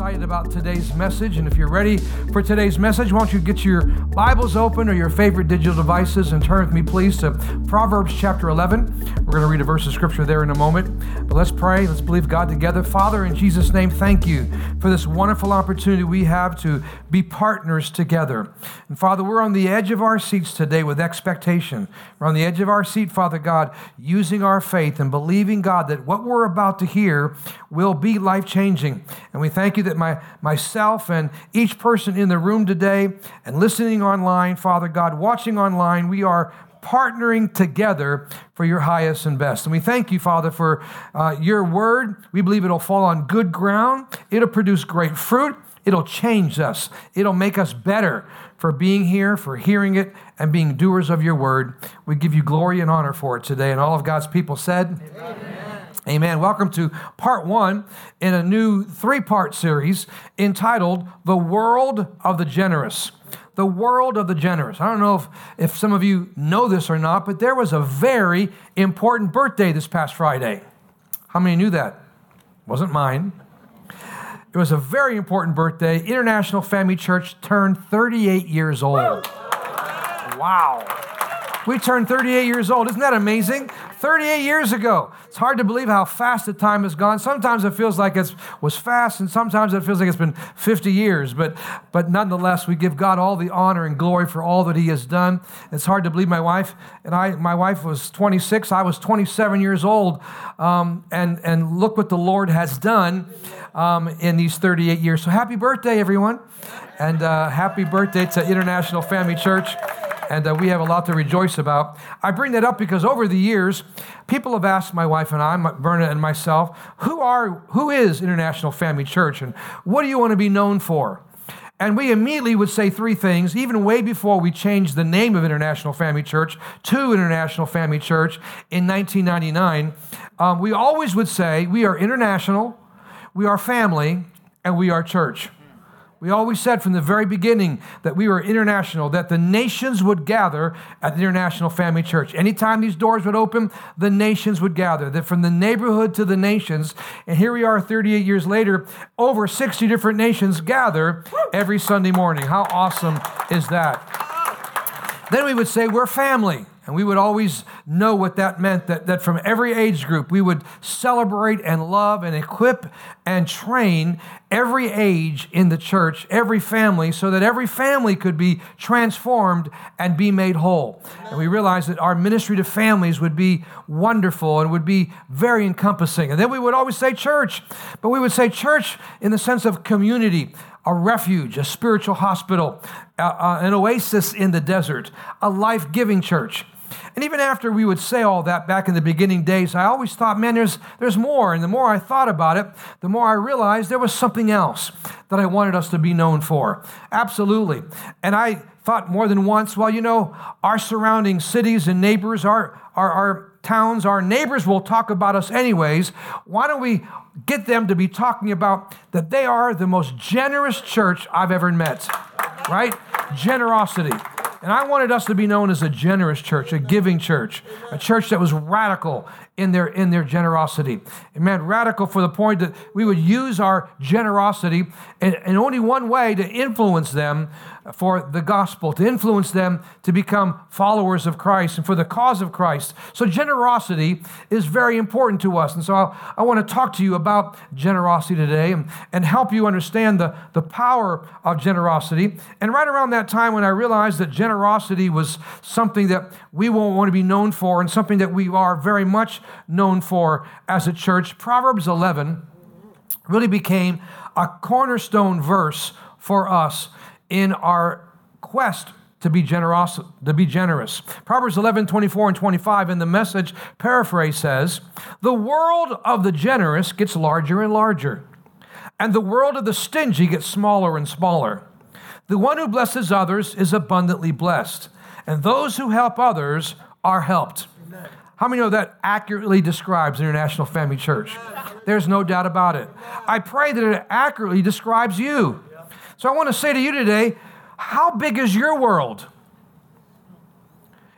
excited about today's message. And if you're ready for today's message, why don't you get your Bibles open or your favorite digital devices and turn with me, please, to Proverbs chapter 11. We're going to read a verse of scripture there in a moment. But let's pray. Let's believe God together. Father, in Jesus' name, thank you for this wonderful opportunity we have to be partners together. And Father, we're on the edge of our seats today with expectation. We're on the edge of our seat, Father God, using our faith and believing, God, that what we're about to hear will be life changing. And we thank you that my, myself and each person in the room today and listening online, Father God, watching online, we are partnering together for your highest and best. And we thank you, Father, for uh, your word. We believe it'll fall on good ground, it'll produce great fruit, it'll change us, it'll make us better for being here, for hearing it, and being doers of your word. We give you glory and honor for it today. And all of God's people said, Amen. Amen. Welcome to part one in a new three part series entitled The World of the Generous. The World of the Generous. I don't know if, if some of you know this or not, but there was a very important birthday this past Friday. How many knew that? It Wasn't mine. It was a very important birthday. International Family Church turned 38 years old. Wow. We turned 38 years old. Isn't that amazing? 38 years ago. It's hard to believe how fast the time has gone. Sometimes it feels like it was fast, and sometimes it feels like it's been 50 years. But, but nonetheless, we give God all the honor and glory for all that He has done. It's hard to believe my wife and I, my wife was 26, I was 27 years old. Um, and, and look what the Lord has done um, in these 38 years. So happy birthday, everyone. And uh, happy birthday to International Family Church and uh, we have a lot to rejoice about. I bring that up because over the years, people have asked my wife and I, Verna and myself, who are who is International Family Church, and what do you want to be known for? And we immediately would say three things, even way before we changed the name of International Family Church to International Family Church in 1999. Um, we always would say we are international, we are family, and we are church. We always said from the very beginning that we were international, that the nations would gather at the International Family Church. Anytime these doors would open, the nations would gather, that from the neighborhood to the nations. And here we are 38 years later, over 60 different nations gather every Sunday morning. How awesome is that? Then we would say we're family. And we would always know what that meant that, that from every age group, we would celebrate and love and equip and train every age in the church, every family, so that every family could be transformed and be made whole. And we realized that our ministry to families would be wonderful and would be very encompassing. And then we would always say church, but we would say church in the sense of community, a refuge, a spiritual hospital, an oasis in the desert, a life giving church. And even after we would say all that back in the beginning days, I always thought, man, there's, there's more. And the more I thought about it, the more I realized there was something else that I wanted us to be known for. Absolutely. And I thought more than once, well, you know, our surrounding cities and neighbors, our, our, our towns, our neighbors will talk about us anyways. Why don't we get them to be talking about that they are the most generous church I've ever met? Right? Generosity. And I wanted us to be known as a generous church, a giving church, a church that was radical in their, in their generosity. Amen. Radical for the point that we would use our generosity in, in only one way to influence them for the gospel, to influence them to become followers of Christ and for the cause of Christ. So, generosity is very important to us. And so, I, I want to talk to you about generosity today and, and help you understand the, the power of generosity. And right around that time when I realized that generosity was something that we won't want to be known for and something that we are very much known for as a church, Proverbs 11 really became a cornerstone verse for us in our quest to be generous to be generous. Proverbs 11 24 and 25 in the message paraphrase says the world of the generous gets larger and larger and the world of the stingy gets smaller and smaller. The one who blesses others is abundantly blessed and those who help others are helped how many know that accurately describes International Family Church? There's no doubt about it. I pray that it accurately describes you. So I want to say to you today how big is your world?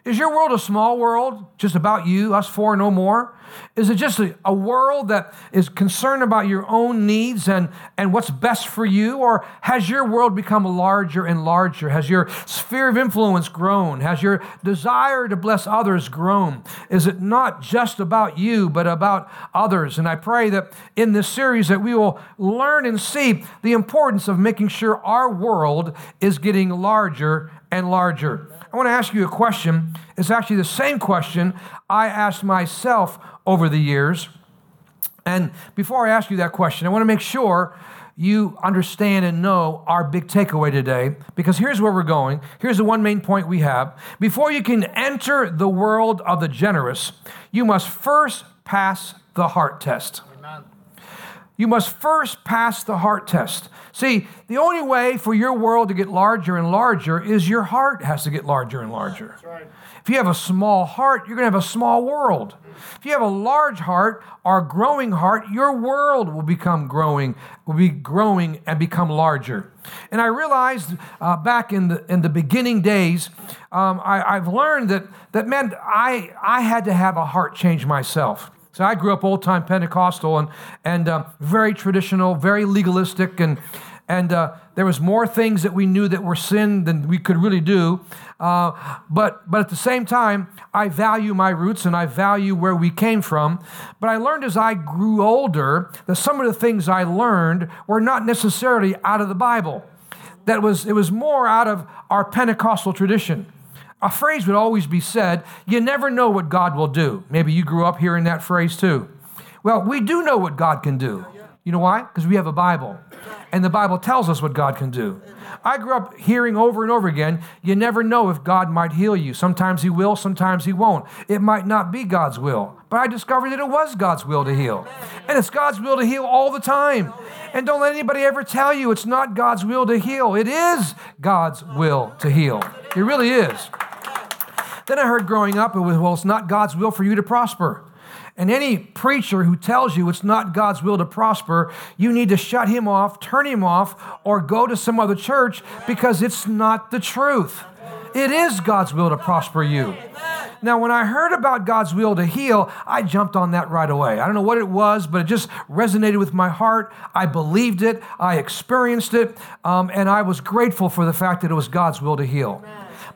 Is your world a small world, just about you, us four, no more? Is it just a, a, world that is concerned about your own needs and, and what's best for you? Or has your world become larger and larger? Has your sphere of influence grown? Has your desire to bless others grown? Is it not just about you, but about others? And I pray that in this series that we will learn and see the importance of making sure our world is getting larger and larger. I want to ask you a question. It's actually the same question I asked myself over the years. And before I ask you that question, I want to make sure you understand and know our big takeaway today because here's where we're going. Here's the one main point we have. Before you can enter the world of the generous, you must first pass the heart test. Amen. You must first pass the heart test. See, the only way for your world to get larger and larger is your heart has to get larger and larger. Right. If you have a small heart, you're going to have a small world. If you have a large heart or a growing heart, your world will become growing, will be growing and become larger. And I realized uh, back in the in the beginning days, um, I, have learned that that meant I I had to have a heart change myself. So I grew up old time Pentecostal and and uh, very traditional, very legalistic, and and uh, there was more things that we knew that were sin than we could really do. Uh, but but at the same time, I value my roots and I value where we came from. But I learned as I grew older that some of the things I learned were not necessarily out of the Bible. That was it was more out of our Pentecostal tradition a phrase would always be said you never know what God will do. Maybe you grew up hearing that phrase too. Well, we do know what God can do. You know why? Because we have a Bible. And the Bible tells us what God can do. I grew up hearing over and over again, you never know if God might heal you. Sometimes He will, sometimes He won't. It might not be God's will. But I discovered that it was God's will to heal. And it's God's will to heal all the time. And don't let anybody ever tell you it's not God's will to heal. It is God's will to heal. It really is. Then I heard growing up, it was, well, it's not God's will for you to prosper. And any preacher who tells you it's not God's will to prosper, you need to shut him off, turn him off, or go to some other church because it's not the truth. It is God's will to prosper you. Now, when I heard about God's will to heal, I jumped on that right away. I don't know what it was, but it just resonated with my heart. I believed it, I experienced it, um, and I was grateful for the fact that it was God's will to heal.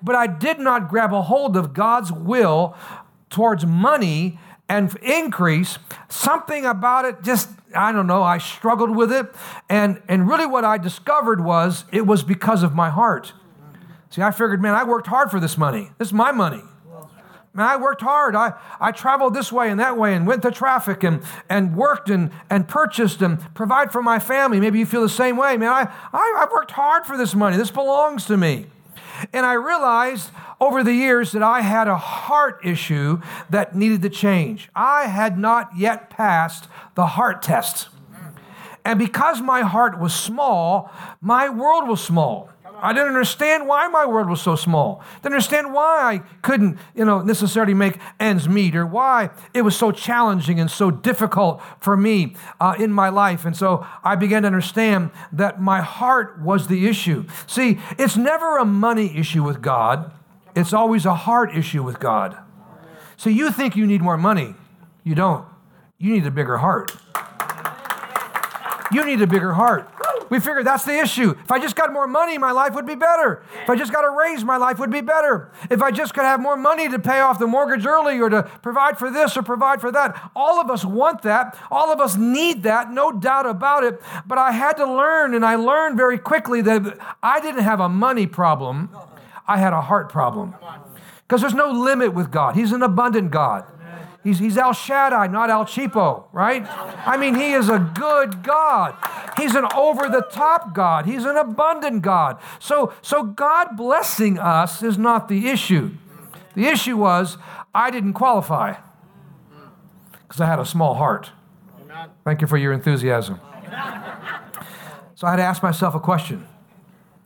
But I did not grab a hold of God's will towards money and increase, something about it just, I don't know, I struggled with it. And, and really, what I discovered was it was because of my heart. See, I figured, man, I worked hard for this money. This is my money. Man, I worked hard. I, I traveled this way and that way and went to traffic and, and worked and, and purchased and provide for my family. Maybe you feel the same way. Man, I, I, I've worked hard for this money. This belongs to me. And I realized over the years that I had a heart issue that needed to change. I had not yet passed the heart test. And because my heart was small, my world was small. I didn't understand why my world was so small. Didn't understand why I couldn't, you know, necessarily make ends meet, or why it was so challenging and so difficult for me uh, in my life. And so I began to understand that my heart was the issue. See, it's never a money issue with God. It's always a heart issue with God. So you think you need more money. You don't. You need a bigger heart. You need a bigger heart. We figured that's the issue. If I just got more money, my life would be better. If I just got a raise, my life would be better. If I just could have more money to pay off the mortgage early or to provide for this or provide for that. All of us want that. All of us need that, no doubt about it. But I had to learn, and I learned very quickly that I didn't have a money problem. I had a heart problem. Because there's no limit with God, He's an abundant God. He's, he's El Shaddai, not El Cheapo, right? I mean, He is a good God. He's an over the top God. He's an abundant God. So, so God blessing us is not the issue. The issue was I didn't qualify because I had a small heart. Thank you for your enthusiasm. So I had to ask myself a question.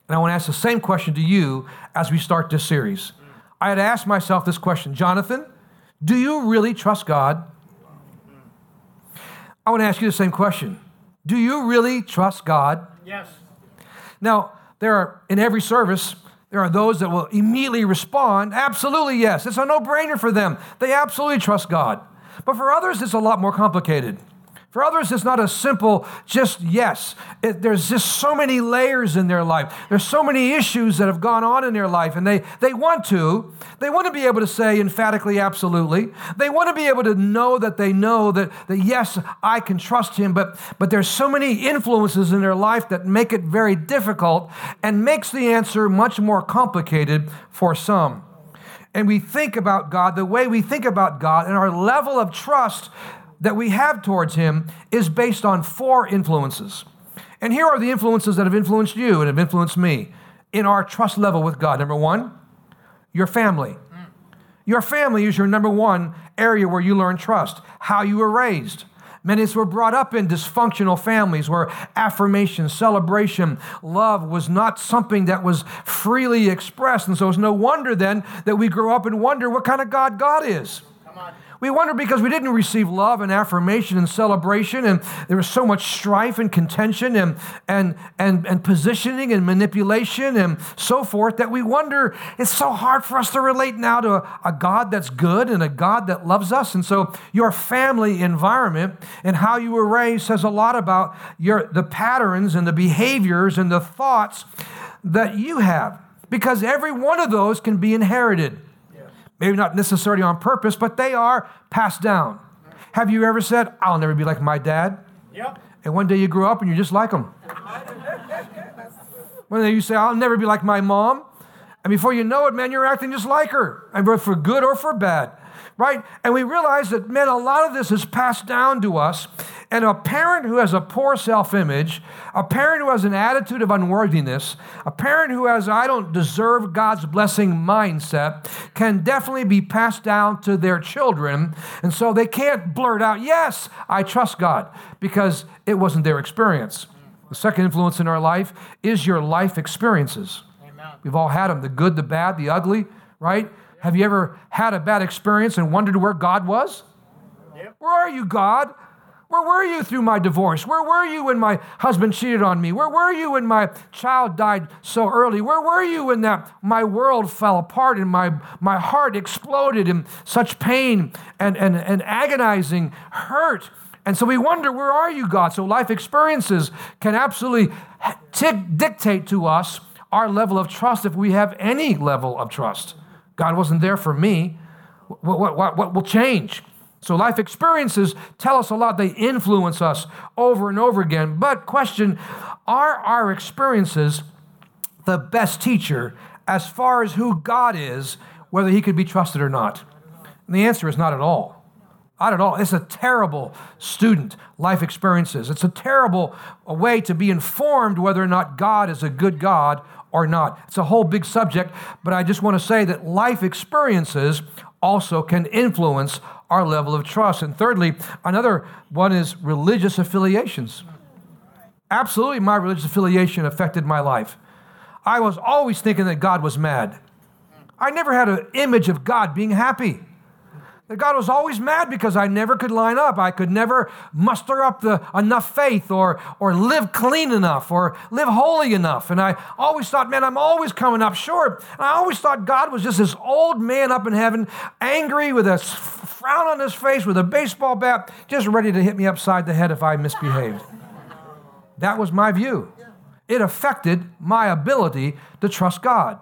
And I want to ask the same question to you as we start this series. I had to ask myself this question Jonathan, do you really trust God? I want to ask you the same question. Do you really trust God? Yes. Now, there are in every service, There are those that will immediately respond, absolutely yes. It's a no brainer for them. They absolutely trust God. But for others, it's a lot more complicated. For others, it's not a simple just yes. It, there's just so many layers in their life. There's so many issues that have gone on in their life, and they, they want to. They want to be able to say emphatically, absolutely. They want to be able to know that they know that, that yes, I can trust him, but, but there's so many influences in their life that make it very difficult and makes the answer much more complicated for some. And we think about God, the way we think about God and our level of trust that we have towards him is based on four influences. And here are the influences that have influenced you and have influenced me in our trust level with God. Number one, your family. Your family is your number one area where you learn trust, how you were raised. Many of us were brought up in dysfunctional families where affirmation, celebration, love was not something that was freely expressed. And so it's no wonder then that we grow up and wonder what kind of God God is. We wonder because we didn't receive love and affirmation and celebration, and there was so much strife and contention and, and, and, and positioning and manipulation and so forth that we wonder it's so hard for us to relate now to a, a God that's good and a God that loves us. And so your family environment and how you were raised says a lot about your, the patterns and the behaviors and the thoughts that you have because every one of those can be inherited. Maybe not necessarily on purpose, but they are passed down. Have you ever said, I'll never be like my dad? Yep. And one day you grow up and you're just like him. one day you say, I'll never be like my mom. And before you know it, man, you're acting just like her, and for good or for bad right? And we realize that, man, a lot of this is passed down to us. And a parent who has a poor self image, a parent who has an attitude of unworthiness, a parent who has, I don't deserve God's blessing mindset, can definitely be passed down to their children. And so they can't blurt out, yes, I trust God, because it wasn't their experience. The second influence in our life is your life experiences. Amen. We've all had them the good, the bad, the ugly, right? Have you ever had a bad experience and wondered where God was? Yep. Where are you, God? Where were you through my divorce? Where were you when my husband cheated on me? Where were you when my child died so early? Where were you when that my world fell apart and my, my heart exploded in such pain and, and, and agonizing hurt? And so we wonder, where are you, God? So life experiences can absolutely t- dictate to us our level of trust if we have any level of trust. God wasn't there for me. What, what, what, what will change? So life experiences tell us a lot. They influence us over and over again. But question, are our experiences the best teacher as far as who God is, whether he could be trusted or not? And the answer is not at all. Not at all. It's a terrible student, life experiences. It's a terrible way to be informed whether or not God is a good God or not. It's a whole big subject, but I just want to say that life experiences also can influence our level of trust. And thirdly, another one is religious affiliations. Absolutely, my religious affiliation affected my life. I was always thinking that God was mad. I never had an image of God being happy. That God was always mad because I never could line up. I could never muster up the, enough faith or, or live clean enough or live holy enough. And I always thought, man, I'm always coming up short. And I always thought God was just this old man up in heaven, angry with a frown on his face, with a baseball bat, just ready to hit me upside the head if I misbehaved. That was my view. It affected my ability to trust God.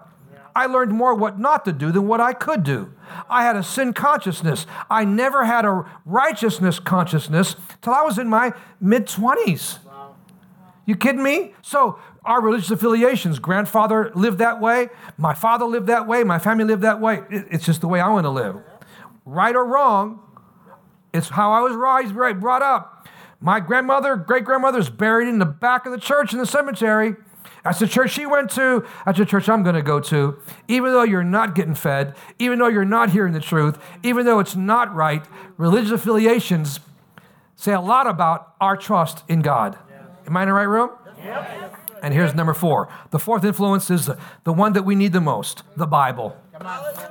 I learned more what not to do than what I could do. I had a sin consciousness. I never had a righteousness consciousness till I was in my mid 20s. You kidding me? So, our religious affiliations, grandfather lived that way, my father lived that way, my family lived that way. It's just the way I want to live. Right or wrong, it's how I was raised, brought up. My grandmother, great grandmother is buried in the back of the church in the cemetery. That's the church she went to. That's the church I'm going to go to. Even though you're not getting fed, even though you're not hearing the truth, even though it's not right, religious affiliations say a lot about our trust in God. Am I in the right room? And here's number four. The fourth influence is the one that we need the most the Bible.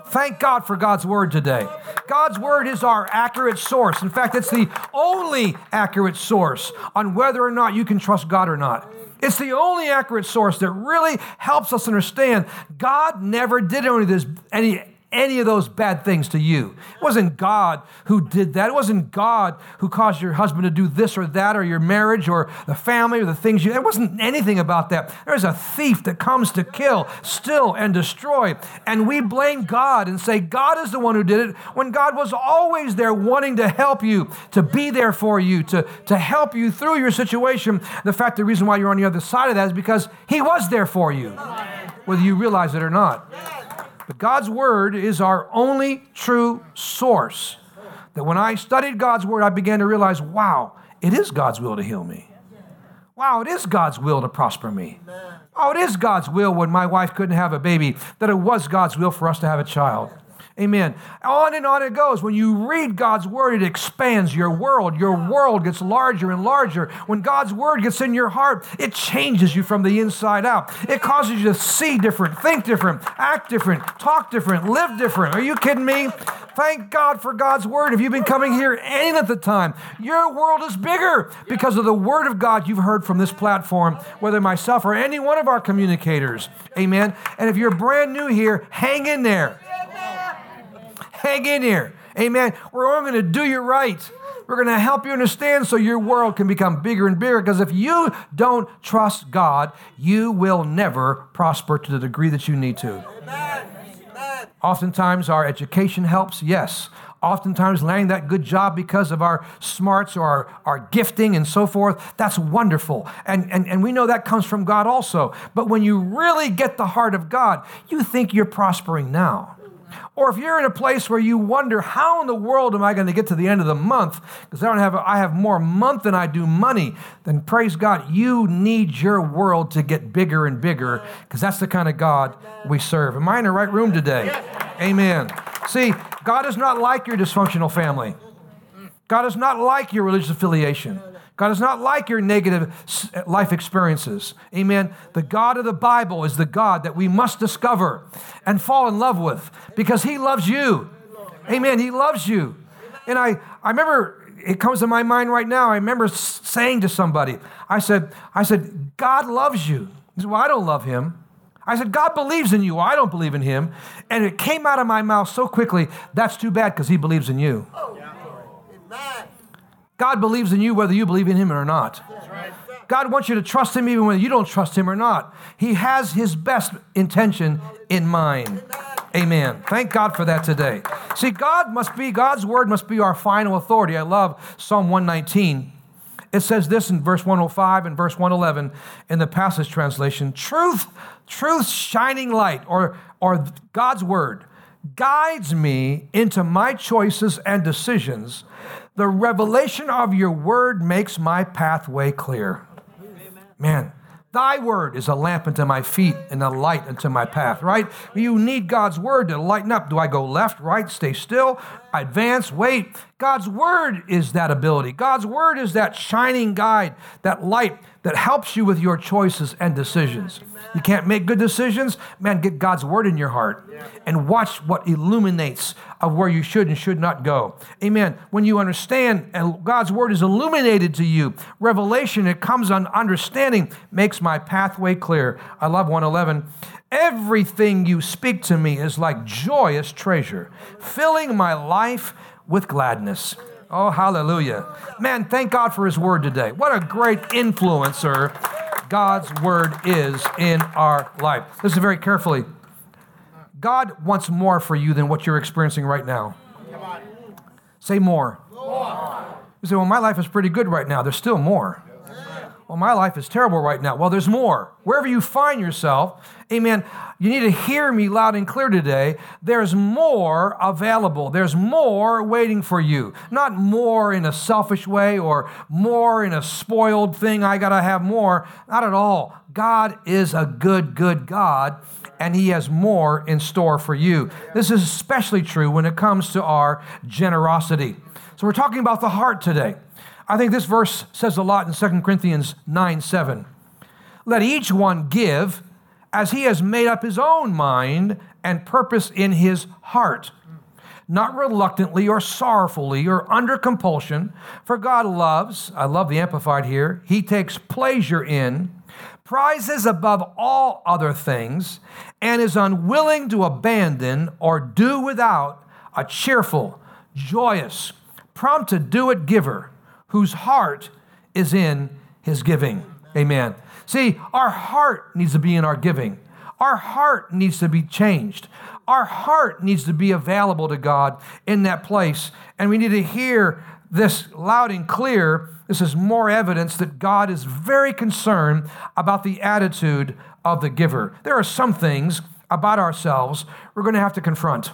Thank God for God's word today. God's word is our accurate source. In fact, it's the only accurate source on whether or not you can trust God or not. It's the only accurate source that really helps us understand God never did any of this, any any of those bad things to you. It wasn't God who did that. It wasn't God who caused your husband to do this or that or your marriage or the family or the things you. It wasn't anything about that. There's a thief that comes to kill, steal, and destroy. And we blame God and say God is the one who did it when God was always there wanting to help you, to be there for you, to, to help you through your situation. The fact, the reason why you're on the other side of that is because He was there for you, whether you realize it or not. But God's Word is our only true source. That when I studied God's Word, I began to realize wow, it is God's will to heal me. Wow, it is God's will to prosper me. Oh, it is God's will when my wife couldn't have a baby, that it was God's will for us to have a child. Amen. On and on it goes. When you read God's word, it expands your world. Your world gets larger and larger. When God's word gets in your heart, it changes you from the inside out. It causes you to see different, think different, act different, talk different, live different. Are you kidding me? Thank God for God's word. If you've been coming here any of the time, your world is bigger because of the word of God you've heard from this platform, whether myself or any one of our communicators. Amen. And if you're brand new here, hang in there. In here. Amen. We're all going to do you right. We're going to help you understand so your world can become bigger and bigger. Because if you don't trust God, you will never prosper to the degree that you need to. Amen. Oftentimes, our education helps, yes. Oftentimes, landing that good job because of our smarts or our, our gifting and so forth, that's wonderful. And, and, and we know that comes from God also. But when you really get the heart of God, you think you're prospering now. Or if you're in a place where you wonder, how in the world am I going to get to the end of the month? Because I don't have, I have more month than I do money. Then praise God, you need your world to get bigger and bigger because that's the kind of God we serve. Am I in the right room today? Amen. See, God is not like your dysfunctional family. God is not like your religious affiliation. God is not like your negative life experiences. Amen. The God of the Bible is the God that we must discover and fall in love with because He loves you. Amen. He loves you. And I, I remember it comes to my mind right now. I remember saying to somebody, I said, I said, God loves you. He said, Well, I don't love him. I said, God believes in you. I don't believe in him. And it came out of my mouth so quickly, that's too bad because he believes in you. God believes in you whether you believe in Him or not. God wants you to trust Him even when you don't trust Him or not. He has His best intention in mind. Amen. Thank God for that today. See, God must be, God's word must be our final authority. I love Psalm 119. It says this in verse 105 and verse 111 in the Passion Translation truth, truth's shining light, or, or God's word, guides me into my choices and decisions the revelation of your word makes my pathway clear. Man, Thy word is a lamp unto my feet and a light unto my path, right? You need God's word to lighten up. Do I go left, right, stay still, advance, wait? God's word is that ability. God's word is that shining guide, that light that helps you with your choices and decisions. You can't make good decisions? Man, get God's word in your heart and watch what illuminates of where you should and should not go. Amen. When you understand and God's word is illuminated to you, revelation, it comes on understanding, makes my pathway clear. I love 111. Everything you speak to me is like joyous treasure, filling my life with gladness. Oh, hallelujah. Man, thank God for his word today. What a great influencer God's word is in our life. Listen very carefully. God wants more for you than what you're experiencing right now. Say more. more. You say, well, my life is pretty good right now. There's still more. Well, my life is terrible right now. Well, there's more. Wherever you find yourself, amen, you need to hear me loud and clear today. There's more available. There's more waiting for you. Not more in a selfish way or more in a spoiled thing. I got to have more. Not at all. God is a good, good God, and He has more in store for you. This is especially true when it comes to our generosity. So, we're talking about the heart today. I think this verse says a lot in 2 Corinthians 9 7. Let each one give as he has made up his own mind and purpose in his heart, not reluctantly or sorrowfully or under compulsion, for God loves, I love the Amplified here, he takes pleasure in, prizes above all other things, and is unwilling to abandon or do without a cheerful, joyous, prompt to do it giver whose heart is in his giving. Amen. See, our heart needs to be in our giving. Our heart needs to be changed. Our heart needs to be available to God in that place. And we need to hear this loud and clear. This is more evidence that God is very concerned about the attitude of the giver. There are some things about ourselves we're going to have to confront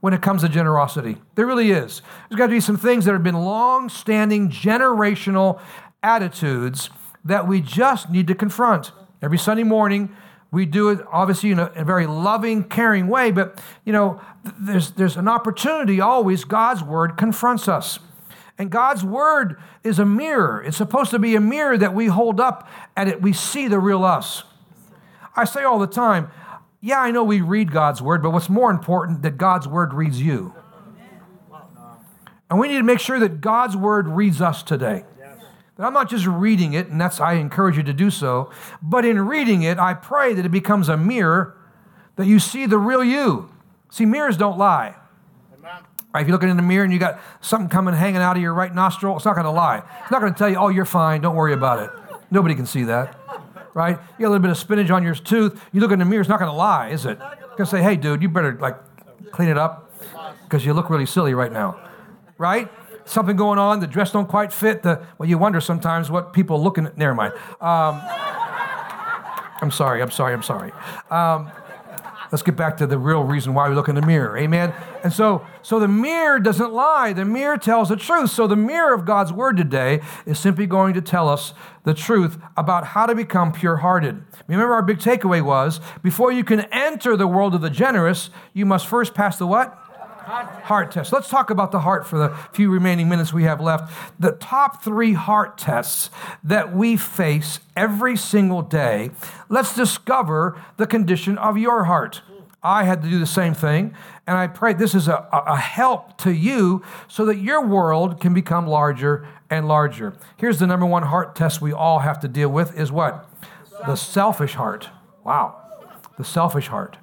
when it comes to generosity. There really is. There's got to be some things that have been long standing generational attitudes that we just need to confront. Every Sunday morning, we do it obviously in a, a, very loving, caring way, but you know, there's, there's an opportunity always, God's word confronts us. And God's word is a mirror. It's supposed to be a mirror that we hold up and it, we see the real us. I say all the time, yeah, I know we read God's word, but what's more important that God's word reads you. And we need to make sure that God's word reads us today. That I'm not just reading it, and that's I encourage you to do so, but in reading it, I pray that it becomes a mirror that you see the real you. See, mirrors don't lie. Right, if you're looking in the mirror and you got something coming hanging out of your right nostril, it's not going to lie. It's not going to tell you, "Oh, you're fine. Don't worry about it." Nobody can see that right? You got a little bit of spinach on your tooth. You look in the mirror, it's not going to lie, is it? It's going to say, hey, dude, you better like clean it up because you look really silly right now, right? Something going on, the dress don't quite fit. The well, you wonder sometimes what people looking at. Never mind. Um, I'm sorry. I'm sorry. I'm sorry. Um, Let's get back to the real reason why we look in the mirror. Amen. And so, so the mirror doesn't lie. The mirror tells the truth. So the mirror of God's word today is simply going to tell us the truth about how to become pure-hearted. Remember our big takeaway was before you can enter the world of the generous, you must first pass the what? Heart test. Let's talk about the heart for the few remaining minutes we have left. The top three heart tests that we face every single day. Let's discover the condition of your heart. I had to do the same thing, and I pray this is a, a help to you so that your world can become larger and larger. Here's the number one heart test we all have to deal with is what? The selfish heart. Wow. The selfish heart.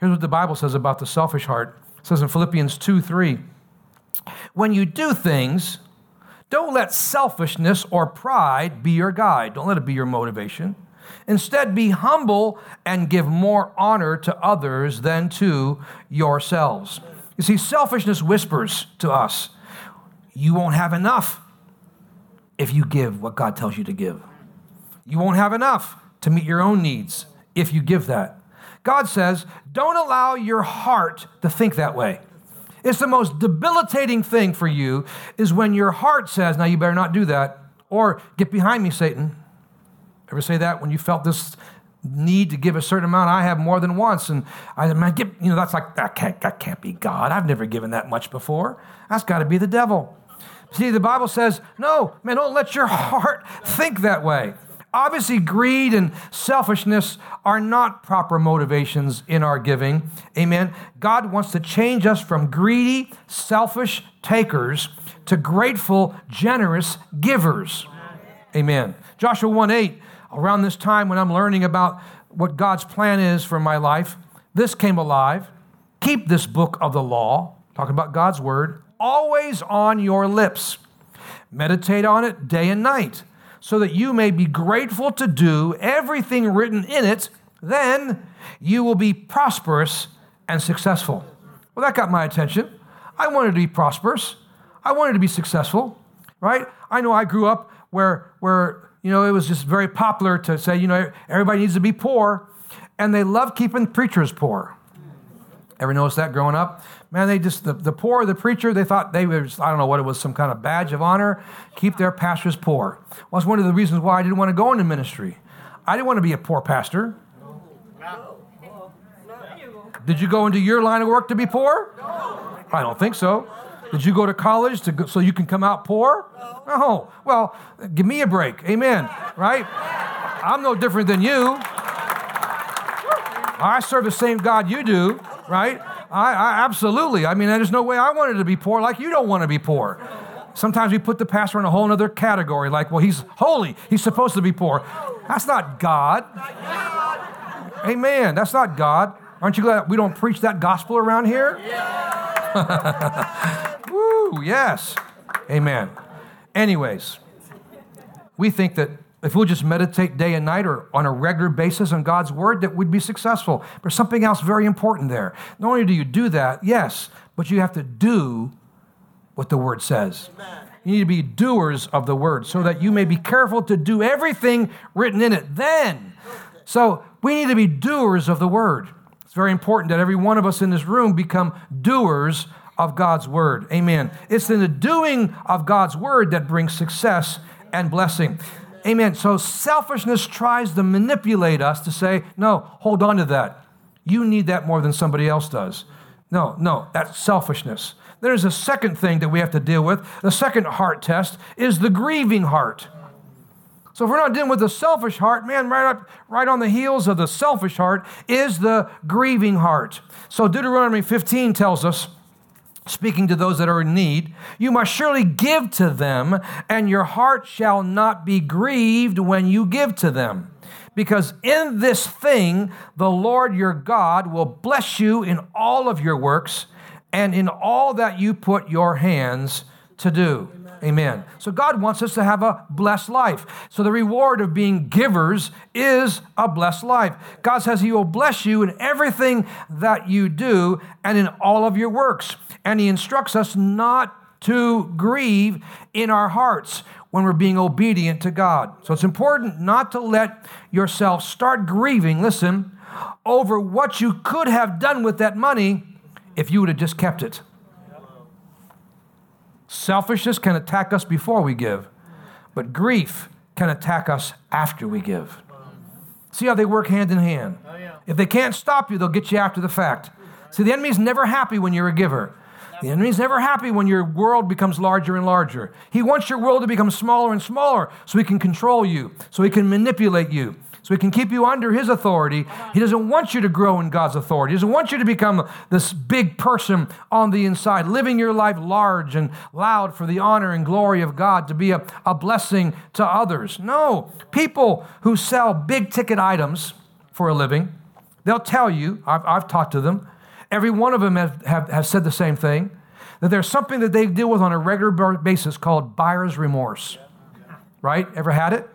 Here's what the Bible says about the selfish heart says in Philippians 2 3, when you do things, don't let selfishness or pride be your guide. Don't let it be your motivation. Instead, be humble and give more honor to others than to yourselves. You see, selfishness whispers to us, you won't have enough if you give what God tells you to give. You won't have enough to meet your own needs if you give that. God says, don't allow your heart to think that way. It's the most debilitating thing for you is when your heart says, now you better not do that, or get behind me, Satan. Ever say that when you felt this need to give a certain amount? I have more than once, and I man, get, you know, that's like, that can't, that can't be God. I've never given that much before. That's got to be the devil. See, the Bible says, no, man, don't let your heart think that way. Obviously, greed and selfishness are not proper motivations in our giving. Amen. God wants to change us from greedy, selfish takers to grateful, generous givers. Amen. Joshua 1 8, around this time when I'm learning about what God's plan is for my life, this came alive. Keep this book of the law, talking about God's word, always on your lips. Meditate on it day and night so that you may be grateful to do everything written in it, then you will be prosperous and successful. Well, that got my attention. I wanted to be prosperous. I wanted to be successful, right? I know I grew up where, where you know, it was just very popular to say, you know, everybody needs to be poor, and they love keeping preachers poor. Ever notice that growing up? Man, they just, the, the poor, the preacher, they thought they was, I don't know what it was, some kind of badge of honor, keep their pastors poor. Well, that's one of the reasons why I didn't want to go into ministry. I didn't want to be a poor pastor. Did you go into your line of work to be poor? I don't think so. Did you go to college to go, so you can come out poor? No. Well, give me a break. Amen. Right? I'm no different than you. I serve the same God you do, right? I, I absolutely. I mean, there's no way I wanted to be poor like you don't want to be poor. Sometimes we put the pastor in a whole other category, like, well, he's holy. He's supposed to be poor. That's not God. Amen. That's not God. Aren't you glad we don't preach that gospel around here? Woo, yes. Amen. Anyways, we think that if we'll just meditate day and night or on a regular basis on God's word, that we'd be successful. There's something else very important there. Not only do you do that, yes, but you have to do what the word says. You need to be doers of the word so that you may be careful to do everything written in it. Then, so we need to be doers of the word. It's very important that every one of us in this room become doers of God's word. Amen. It's in the doing of God's word that brings success and blessing. Amen. So selfishness tries to manipulate us to say, no, hold on to that. You need that more than somebody else does. No, no, that's selfishness. There's a second thing that we have to deal with. The second heart test is the grieving heart. So if we're not dealing with the selfish heart, man, right up, right on the heels of the selfish heart is the grieving heart. So Deuteronomy 15 tells us, speaking to those that are in need, you must surely give to them, and your heart shall not be grieved when you give to them. Because in this thing, the Lord your God will bless you in all of your works and in all that you put your hands to do. Amen. So God wants us to have a blessed life. So the reward of being givers is a blessed life. God says He will bless you in everything that you do and in all of your works. And He instructs us not to grieve in our hearts when we're being obedient to God. So it's important not to let yourself start grieving, listen, over what you could have done with that money if you would have just kept it. Selfishness can attack us before we give, but grief can attack us after we give. See how they work hand in hand. Oh, if they can't stop you, they'll get you after the fact. See, the enemy's never happy when you're a giver. The enemy's never happy when your world becomes larger and larger. He wants your world to become smaller and smaller so he can control you, so he can manipulate you so he can keep you under his authority. He doesn't want you to grow in God's authority. He doesn't want you to become this big person on the inside, living your life large and loud for the honor and glory of God to be a, a blessing to others. No, people who sell big ticket items for a living, they'll tell you, I've, I've talked to them, every one of them have, have, have said the same thing, that there's something that they deal with on a regular basis called buyer's remorse. Right? Ever had it?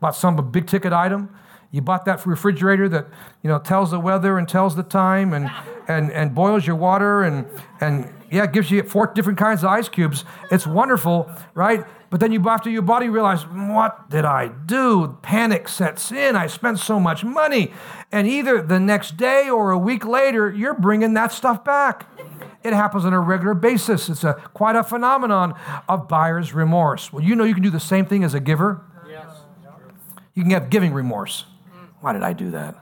Bought some big ticket item? You bought that refrigerator that you know tells the weather and tells the time and and and boils your water and and yeah, gives you four different kinds of ice cubes. It's wonderful, right? But then you after your body realize, what did I do? Panic sets in. I spent so much money, and either the next day or a week later, you're bringing that stuff back. It happens on a regular basis. It's a quite a phenomenon of buyer's remorse. Well, you know you can do the same thing as a giver. Yes. You can have giving remorse. Why did I do that?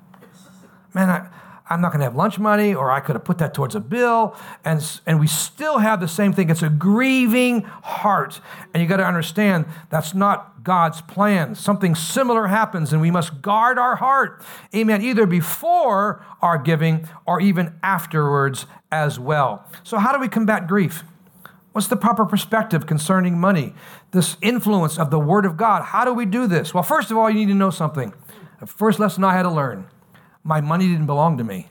Man, I, I'm not going to have lunch money, or I could have put that towards a bill. And, and we still have the same thing. It's a grieving heart. And you got to understand that's not God's plan. Something similar happens, and we must guard our heart. Amen. Either before our giving or even afterwards as well. So, how do we combat grief? What's the proper perspective concerning money? This influence of the Word of God. How do we do this? Well, first of all, you need to know something. The first lesson I had to learn my money didn't belong to me,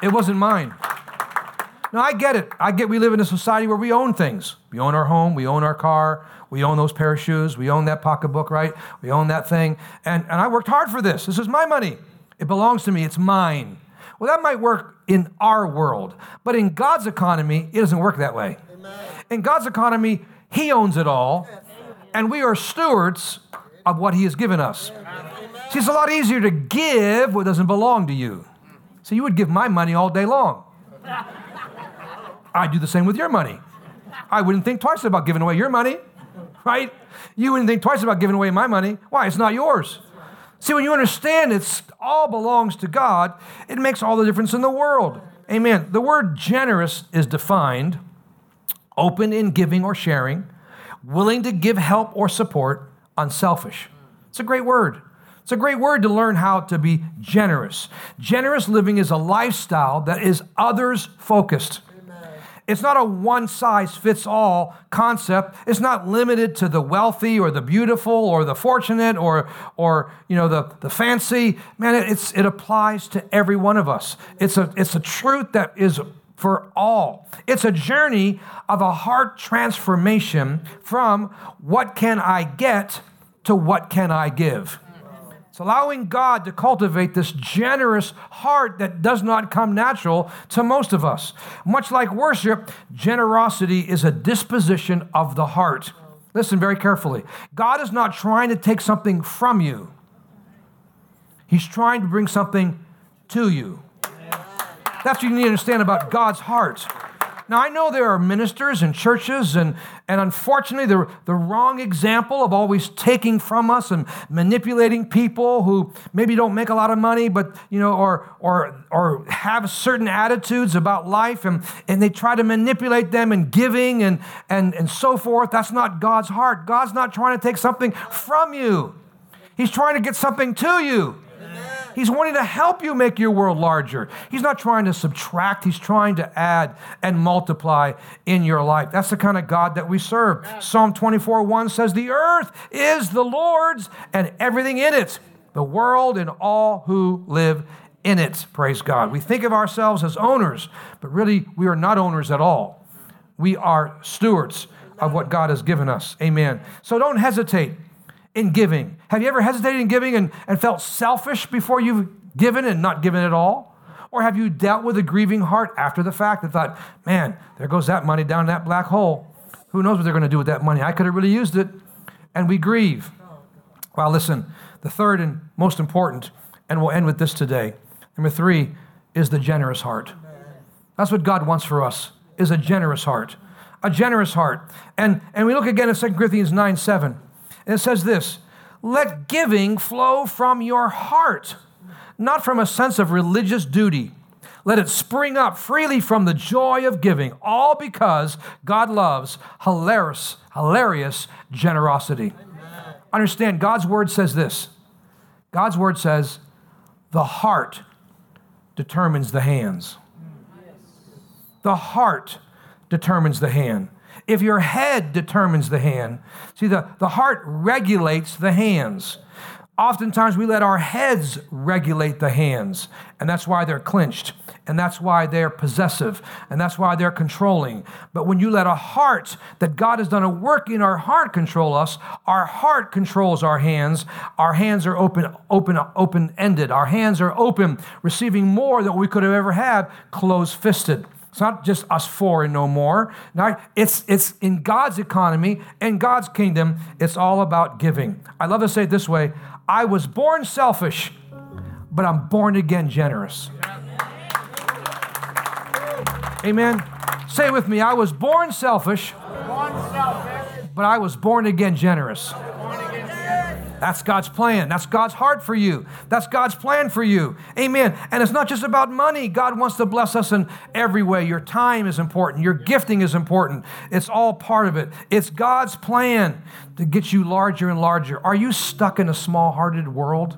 it wasn't mine. Now, I get it. I get we live in a society where we own things. We own our home, we own our car, we own those pair of shoes, we own that pocketbook, right? We own that thing. And, and I worked hard for this. This is my money. It belongs to me, it's mine. Well, that might work in our world, but in God's economy, it doesn't work that way. Amen. In God's economy, He owns it all, and we are stewards of what He has given us. See, it's a lot easier to give what doesn't belong to you. So you would give my money all day long. I'd do the same with your money. I wouldn't think twice about giving away your money, right? You wouldn't think twice about giving away my money. Why? It's not yours. See, when you understand it all belongs to God, it makes all the difference in the world. Amen. The word generous is defined open in giving or sharing, willing to give help or support, unselfish. It's a great word. It's a great word to learn how to be generous. Generous living is a lifestyle that is others focused. It's not a one size fits all concept. It's not limited to the wealthy or the beautiful or the fortunate or, or you know, the, the fancy. Man, it's, it applies to every one of us. It's a, it's a truth that is for all. It's a journey of a heart transformation from what can I get to what can I give. It's allowing God to cultivate this generous heart that does not come natural to most of us. Much like worship, generosity is a disposition of the heart. Listen very carefully. God is not trying to take something from you, He's trying to bring something to you. That's what you need to understand about God's heart. Now, I know there are ministers and churches, and, and unfortunately, the, the wrong example of always taking from us and manipulating people who maybe don't make a lot of money, but, you know, or, or, or have certain attitudes about life, and, and they try to manipulate them in giving and, and, and so forth. That's not God's heart. God's not trying to take something from you, He's trying to get something to you. He's wanting to help you make your world larger. He's not trying to subtract, He's trying to add and multiply in your life. That's the kind of God that we serve. Psalm 24 1 says, The earth is the Lord's and everything in it, the world and all who live in it. Praise God. We think of ourselves as owners, but really we are not owners at all. We are stewards of what God has given us. Amen. So don't hesitate in giving. Have you ever hesitated in giving and, and felt selfish before you've given and not given at all? Or have you dealt with a grieving heart after the fact and thought, man, there goes that money down that black hole. Who knows what they're going to do with that money? I could have really used it. And we grieve. Well, listen, the third and most important, and we'll end with this today. Number three is the generous heart. That's what God wants for us, is a generous heart. A generous heart. And, and we look again at 2 Corinthians 9 7. And it says this let giving flow from your heart, not from a sense of religious duty. Let it spring up freely from the joy of giving, all because God loves hilarious, hilarious generosity. Amen. Understand, God's word says this God's word says, the heart determines the hands. The heart determines the hand if your head determines the hand. See, the, the heart regulates the hands. Oftentimes, we let our heads regulate the hands, and that's why they're clenched, and that's why they're possessive, and that's why they're controlling. But when you let a heart that God has done a work in our heart control us, our heart controls our hands. Our hands are open, open, open-ended. Our hands are open, receiving more than we could have ever had, closed-fisted. It's not just us four and no more. Now, it's, it's in God's economy and God's kingdom, it's all about giving. I love to say it this way I was born selfish, but I'm born again generous. Amen. Say with me I was born selfish, but I was born again generous. That's God's plan. That's God's heart for you. That's God's plan for you. Amen. And it's not just about money. God wants to bless us in every way. Your time is important, your gifting is important. It's all part of it. It's God's plan to get you larger and larger. Are you stuck in a small hearted world?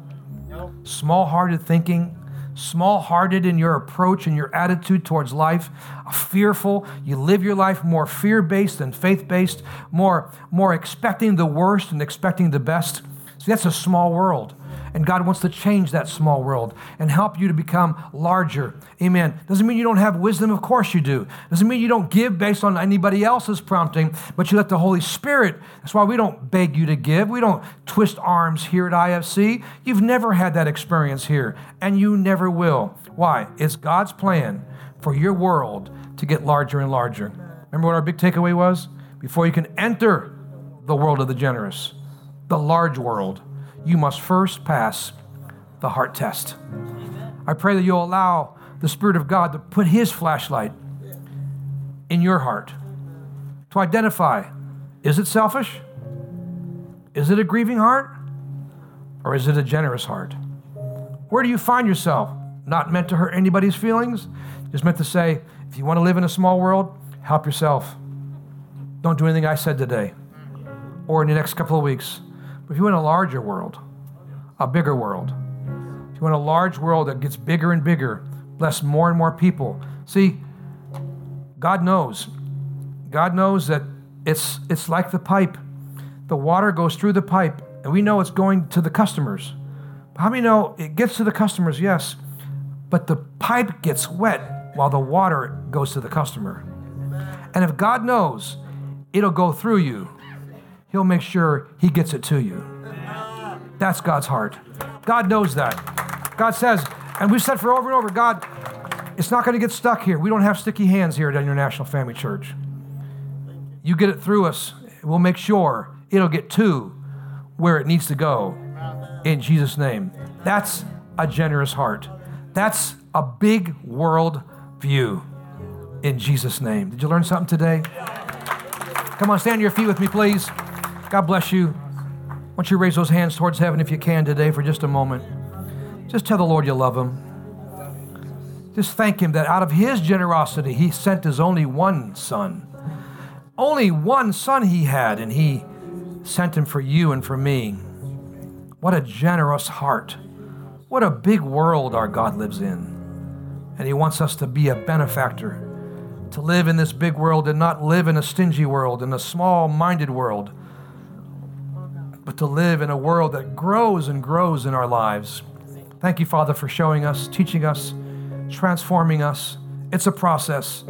No. Small hearted thinking? small hearted in your approach and your attitude towards life, fearful. You live your life more fear based than faith based, more, more expecting the worst and expecting the best. See, that's a small world. And God wants to change that small world and help you to become larger. Amen. Doesn't mean you don't have wisdom, of course you do. Doesn't mean you don't give based on anybody else's prompting, but you let the Holy Spirit. That's why we don't beg you to give. We don't twist arms here at IFC. You've never had that experience here, and you never will. Why? It's God's plan for your world to get larger and larger. Remember what our big takeaway was? Before you can enter the world of the generous, the large world, you must first pass the heart test. I pray that you'll allow the Spirit of God to put His flashlight in your heart to identify is it selfish? Is it a grieving heart? Or is it a generous heart? Where do you find yourself? Not meant to hurt anybody's feelings, just meant to say, if you want to live in a small world, help yourself. Don't do anything I said today or in the next couple of weeks. But if you want a larger world, a bigger world. If you want a large world that gets bigger and bigger, bless more and more people. See, God knows. God knows that it's, it's like the pipe. The water goes through the pipe, and we know it's going to the customers. How many know it gets to the customers? Yes. But the pipe gets wet while the water goes to the customer. And if God knows it'll go through you, He'll make sure He gets it to you. That's God's heart. God knows that. God says, and we've said for over and over, God, it's not going to get stuck here. We don't have sticky hands here at International Family Church. You get it through us, we'll make sure it'll get to where it needs to go in Jesus' name. That's a generous heart. That's a big world view in Jesus' name. Did you learn something today? Come on, stand to your feet with me, please. God bless you. I want you raise those hands towards heaven if you can today for just a moment. Just tell the Lord you love him. Just thank him that out of his generosity, he sent his only one son. Only one son he had, and he sent him for you and for me. What a generous heart. What a big world our God lives in. And he wants us to be a benefactor, to live in this big world and not live in a stingy world, in a small minded world, but to live in a world that grows and grows in our lives. Thank you, Father, for showing us, teaching us, transforming us. It's a process.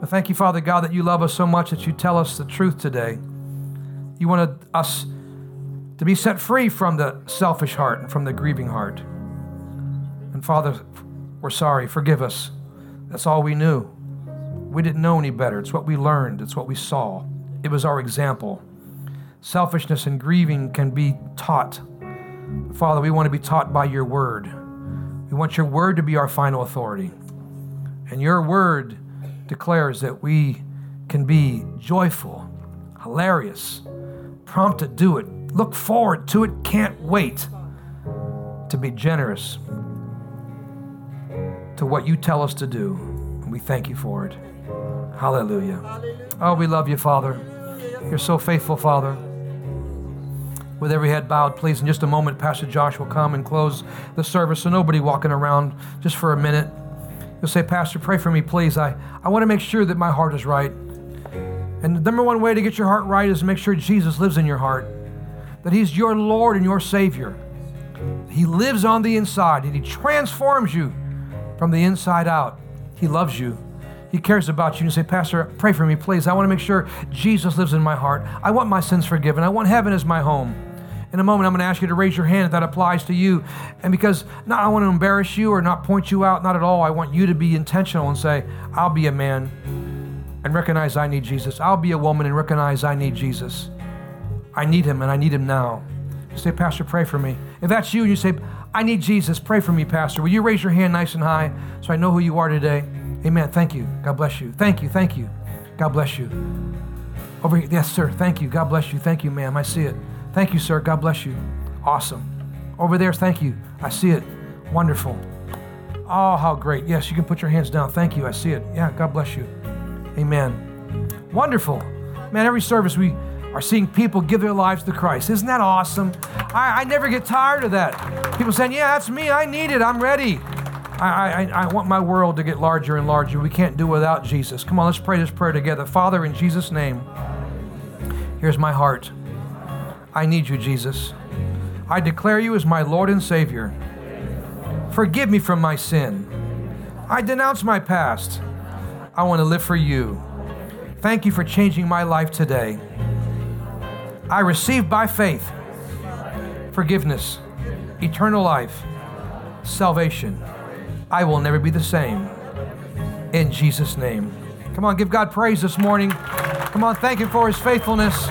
But thank you, Father God, that you love us so much that you tell us the truth today. You wanted us to be set free from the selfish heart and from the grieving heart. And Father, we're sorry. Forgive us. That's all we knew. We didn't know any better. It's what we learned, it's what we saw. It was our example. Selfishness and grieving can be taught. Father, we want to be taught by your word. We want your word to be our final authority. And your word declares that we can be joyful, hilarious, prompt to do it, look forward to it, can't wait to be generous to what you tell us to do. And we thank you for it. Hallelujah. Oh, we love you, Father. You're so faithful, Father. With every head bowed, please, in just a moment, Pastor Josh will come and close the service. So nobody walking around just for a minute. You'll say, Pastor, pray for me, please. I, I want to make sure that my heart is right. And the number one way to get your heart right is to make sure Jesus lives in your heart, that He's your Lord and your Savior. He lives on the inside and He transforms you from the inside out. He loves you. He cares about you. You say, Pastor, pray for me, please. I want to make sure Jesus lives in my heart. I want my sins forgiven. I want heaven as my home. In a moment, I'm going to ask you to raise your hand if that applies to you. And because not I want to embarrass you or not point you out, not at all. I want you to be intentional and say, I'll be a man and recognize I need Jesus. I'll be a woman and recognize I need Jesus. I need him and I need him now. You say, Pastor, pray for me. If that's you and you say, I need Jesus, pray for me, Pastor. Will you raise your hand nice and high so I know who you are today? Amen. Thank you. God bless you. Thank you. Thank you. God bless you. Over here. Yes, sir. Thank you. God bless you. Thank you, ma'am. I see it. Thank you, sir. God bless you. Awesome. Over there, thank you. I see it. Wonderful. Oh, how great. Yes, you can put your hands down. Thank you. I see it. Yeah, God bless you. Amen. Wonderful. Man, every service we are seeing people give their lives to Christ. Isn't that awesome? I, I never get tired of that. People saying, Yeah, that's me. I need it. I'm ready. I, I, I want my world to get larger and larger. We can't do without Jesus. Come on, let's pray this prayer together. Father, in Jesus' name, here's my heart. I need you, Jesus. I declare you as my Lord and Savior. Forgive me from my sin. I denounce my past. I want to live for you. Thank you for changing my life today. I receive by faith forgiveness, eternal life, salvation. I will never be the same. In Jesus' name. Come on, give God praise this morning. Come on, thank Him for His faithfulness.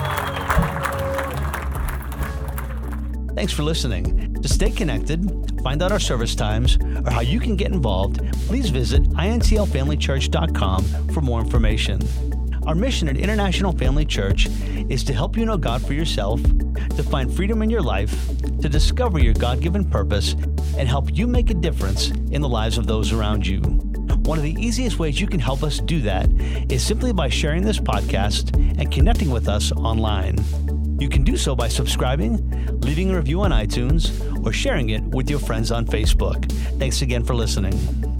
Thanks for listening. To stay connected, find out our service times, or how you can get involved, please visit intlfamilychurch.com for more information. Our mission at International Family Church is to help you know God for yourself, to find freedom in your life, to discover your God given purpose, and help you make a difference in the lives of those around you. One of the easiest ways you can help us do that is simply by sharing this podcast and connecting with us online. You can do so by subscribing, leaving a review on iTunes, or sharing it with your friends on Facebook. Thanks again for listening.